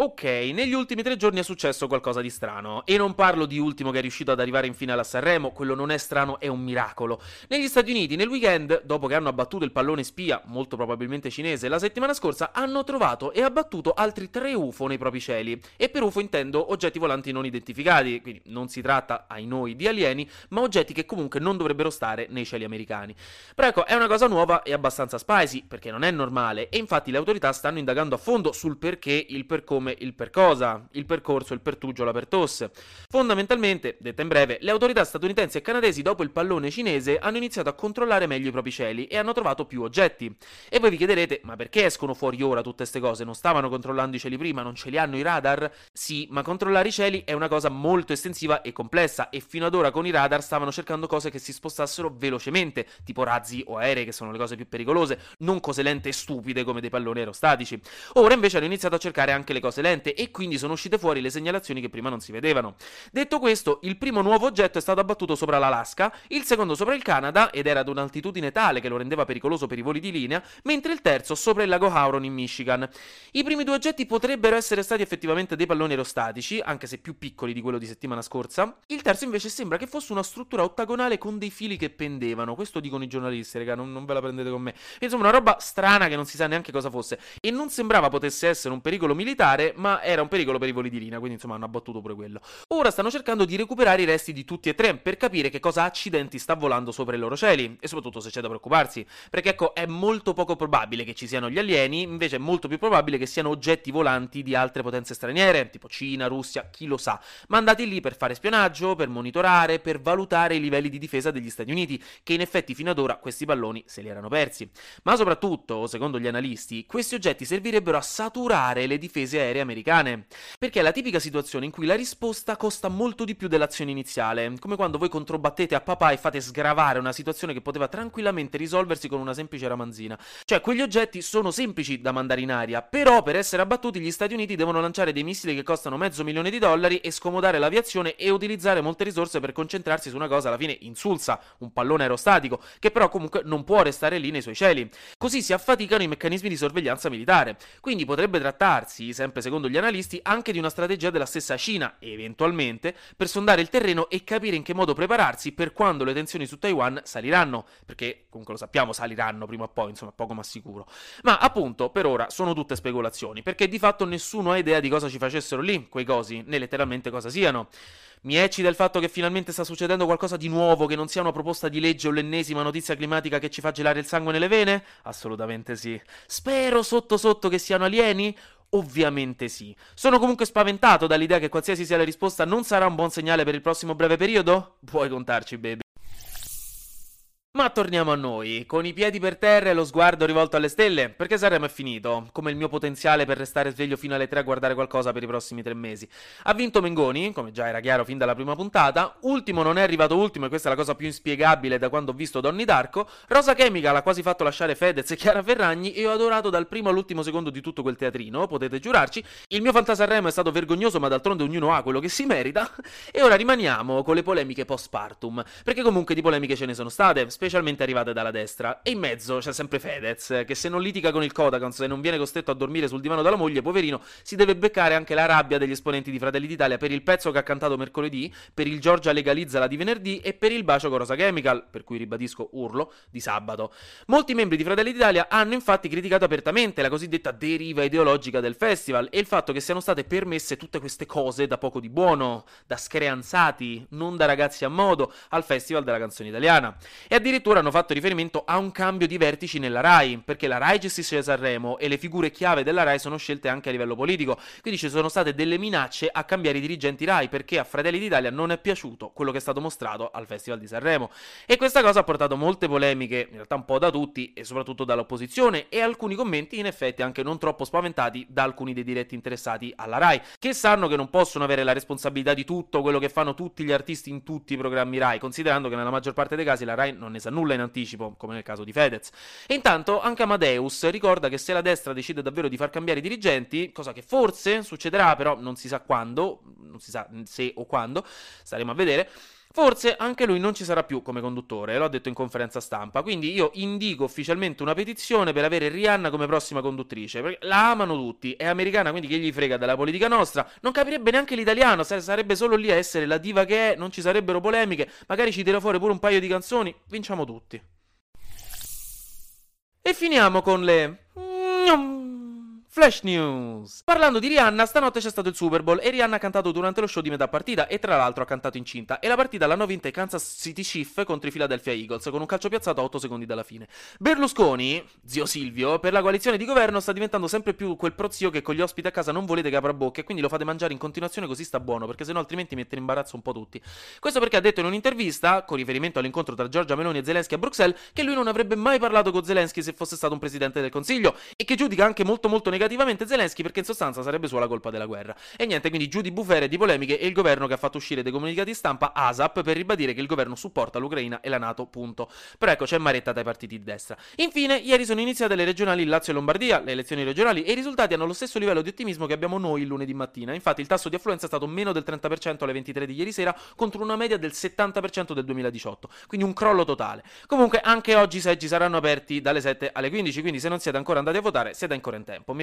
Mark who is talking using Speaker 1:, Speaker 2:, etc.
Speaker 1: Ok, negli ultimi tre giorni è successo qualcosa di strano. E non parlo di Ultimo che è riuscito ad arrivare in finale a Sanremo, quello non è strano, è un miracolo. Negli Stati Uniti, nel weekend, dopo che hanno abbattuto il pallone spia, molto probabilmente cinese, la settimana scorsa, hanno trovato e abbattuto altri tre UFO nei propri cieli. E per UFO intendo oggetti volanti non identificati, quindi non si tratta, ai noi, di alieni, ma oggetti che comunque non dovrebbero stare nei cieli americani. Però ecco, è una cosa nuova e abbastanza spicy, perché non è normale, e infatti le autorità stanno indagando a fondo sul perché, il per come come il per cosa, il percorso, il pertugio, la pertosse. Fondamentalmente, detta in breve, le autorità statunitensi e canadesi dopo il pallone cinese hanno iniziato a controllare meglio i propri cieli e hanno trovato più oggetti. E voi vi chiederete, ma perché escono fuori ora tutte queste cose? Non stavano controllando i cieli prima? Non ce li hanno i radar? Sì, ma controllare i cieli è una cosa molto estensiva e complessa e fino ad ora con i radar stavano cercando cose che si spostassero velocemente, tipo razzi o aerei che sono le cose più pericolose, non cose lente e stupide come dei palloni aerostatici. Ora invece hanno iniziato a cercare anche le cose cose lente e quindi sono uscite fuori le segnalazioni che prima non si vedevano. Detto questo, il primo nuovo oggetto è stato abbattuto sopra l'Alaska, il secondo sopra il Canada ed era ad un'altitudine tale che lo rendeva pericoloso per i voli di linea, mentre il terzo sopra il lago Huron in Michigan. I primi due oggetti potrebbero essere stati effettivamente dei palloni aerostatici, anche se più piccoli di quello di settimana scorsa. Il terzo invece sembra che fosse una struttura ottagonale con dei fili che pendevano. Questo dicono i giornalisti, raga, non, non ve la prendete con me. Insomma, una roba strana che non si sa neanche cosa fosse. E non sembrava potesse essere un pericolo militare, ma era un pericolo per i voli di linea, quindi insomma hanno abbattuto pure quello. Ora stanno cercando di recuperare i resti di tutti e tre per capire che cosa accidenti sta volando sopra i loro cieli e soprattutto se c'è da preoccuparsi, perché ecco è molto poco probabile che ci siano gli alieni, invece è molto più probabile che siano oggetti volanti di altre potenze straniere, tipo Cina, Russia, chi lo sa, mandati lì per fare spionaggio, per monitorare, per valutare i livelli di difesa degli Stati Uniti, che in effetti fino ad ora questi palloni se li erano persi. Ma soprattutto, secondo gli analisti, questi oggetti servirebbero a saturare le difese aeree americane. Perché è la tipica situazione in cui la risposta costa molto di più dell'azione iniziale, come quando voi controbattete a papà e fate sgravare una situazione che poteva tranquillamente risolversi con una semplice ramanzina. Cioè, quegli oggetti sono semplici da mandare in aria, però per essere abbattuti gli Stati Uniti devono lanciare dei missili che costano mezzo milione di dollari e scomodare l'aviazione e utilizzare molte risorse per concentrarsi su una cosa alla fine insulsa, un pallone aerostatico, che però comunque non può restare lì nei suoi cieli. Così si affaticano i meccanismi di sorveglianza militare. Quindi potrebbe trattarsi, sempre secondo gli analisti, anche di una strategia della stessa Cina, eventualmente, per sondare il terreno e capire in che modo prepararsi per quando le tensioni su Taiwan saliranno, perché comunque lo sappiamo, saliranno prima o poi, insomma, poco ma sicuro. Ma appunto, per ora sono tutte speculazioni, perché di fatto nessuno ha idea di cosa ci facessero lì, quei cosi, né letteralmente cosa siano. Mi eccita il fatto che finalmente sta succedendo qualcosa di nuovo, che non sia una proposta di legge o l'ennesima notizia climatica che ci fa gelare il sangue nelle vene? Assolutamente sì. Spero sotto sotto che siano alieni? Ovviamente sì. Sono comunque spaventato dall'idea che qualsiasi sia la risposta non sarà un buon segnale per il prossimo breve periodo? Puoi contarci, baby. Ma torniamo a noi, con i piedi per terra e lo sguardo rivolto alle stelle, perché Sanremo è finito, come il mio potenziale per restare sveglio fino alle 3 a guardare qualcosa per i prossimi tre mesi. Ha vinto Mengoni, come già era chiaro fin dalla prima puntata, ultimo non è arrivato ultimo e questa è la cosa più inspiegabile da quando ho visto Donny Darko, Rosa Chemical ha quasi fatto lasciare Fedez e Chiara Ferragni e ho adorato dal primo all'ultimo secondo di tutto quel teatrino, potete giurarci, il mio Fantasarremo è stato vergognoso ma d'altronde ognuno ha quello che si merita, e ora rimaniamo con le polemiche post-partum, perché comunque di polemiche ce ne sono state, specialmente arrivate dalla destra. E in mezzo c'è sempre Fedez, che se non litiga con il Kodakons e non viene costretto a dormire sul divano dalla moglie, poverino, si deve beccare anche la rabbia degli esponenti di Fratelli d'Italia per il pezzo che ha cantato mercoledì, per il Giorgia legalizza la di venerdì e per il bacio con Rosa Chemical, per cui ribadisco urlo, di sabato. Molti membri di Fratelli d'Italia hanno infatti criticato apertamente la cosiddetta deriva ideologica del festival e il fatto che siano state permesse tutte queste cose da poco di buono, da screanzati, non da ragazzi a modo, al Festival della canzone italiana. E addirittura hanno fatto riferimento a un cambio di vertici nella RAI, perché la RAI gestisce Sanremo e le figure chiave della RAI sono scelte anche a livello politico, quindi ci sono state delle minacce a cambiare i dirigenti RAI perché a Fratelli d'Italia non è piaciuto quello che è stato mostrato al Festival di Sanremo. E questa cosa ha portato molte polemiche, in realtà un po' da tutti e soprattutto dall'opposizione e alcuni commenti in effetti anche non troppo spaventati da alcuni dei diretti interessati alla RAI, che sanno che non possono avere la responsabilità di tutto quello che fanno tutti gli artisti in tutti i programmi RAI, considerando che nella maggior parte dei casi la RAI non ne sa nulla in anticipo, come nel caso di Fedez. E intanto anche Amadeus ricorda che se la destra decide davvero di far cambiare i dirigenti, cosa che forse succederà, però non si sa quando, non si sa se o quando, staremo a vedere, Forse anche lui non ci sarà più come conduttore, lo ha detto in conferenza stampa, quindi io indico ufficialmente una petizione per avere Rihanna come prossima conduttrice, perché la amano tutti, è americana, quindi che gli frega della politica nostra, non capirebbe neanche l'italiano, sarebbe solo lì a essere la diva che è, non ci sarebbero polemiche, magari ci tira fuori pure un paio di canzoni, vinciamo tutti. E finiamo con le... Flash News. Parlando di Rihanna, stanotte c'è stato il Super Bowl e Rihanna ha cantato durante lo show di metà partita e tra l'altro ha cantato incinta. E la partita l'hanno vinta i Kansas City Chiefs contro i Philadelphia Eagles con un calcio piazzato a 8 secondi dalla fine. Berlusconi, zio Silvio, per la coalizione di governo sta diventando sempre più quel prozio che con gli ospiti a casa non volete che apra bocca e quindi lo fate mangiare in continuazione così sta buono, perché sennò altrimenti mette in imbarazzo un po' tutti. Questo perché ha detto in un'intervista, con riferimento all'incontro tra Giorgia Meloni e Zelensky a Bruxelles, che lui non avrebbe mai parlato con Zelensky se fosse stato un presidente del Consiglio e che giudica anche molto molto negativamente Zelensky perché in sostanza sarebbe sua la colpa della guerra. E niente, quindi giù di bufere di polemiche e il governo che ha fatto uscire dei comunicati stampa ASAP per ribadire che il governo supporta l'Ucraina e la Nato, punto. Però ecco, c'è maretta dai partiti di destra. Infine, ieri sono iniziate le regionali in Lazio e Lombardia, le elezioni regionali, e i risultati hanno lo stesso livello di ottimismo che abbiamo noi il lunedì mattina. Infatti il tasso di affluenza è stato meno del 30% alle 23 di ieri sera contro una media del 70% del 2018. Quindi un crollo totale. Comunque anche oggi i seggi saranno aperti dalle 7 alle 15, quindi se non siete ancora andati a votare, siete ancora in tempo. Mi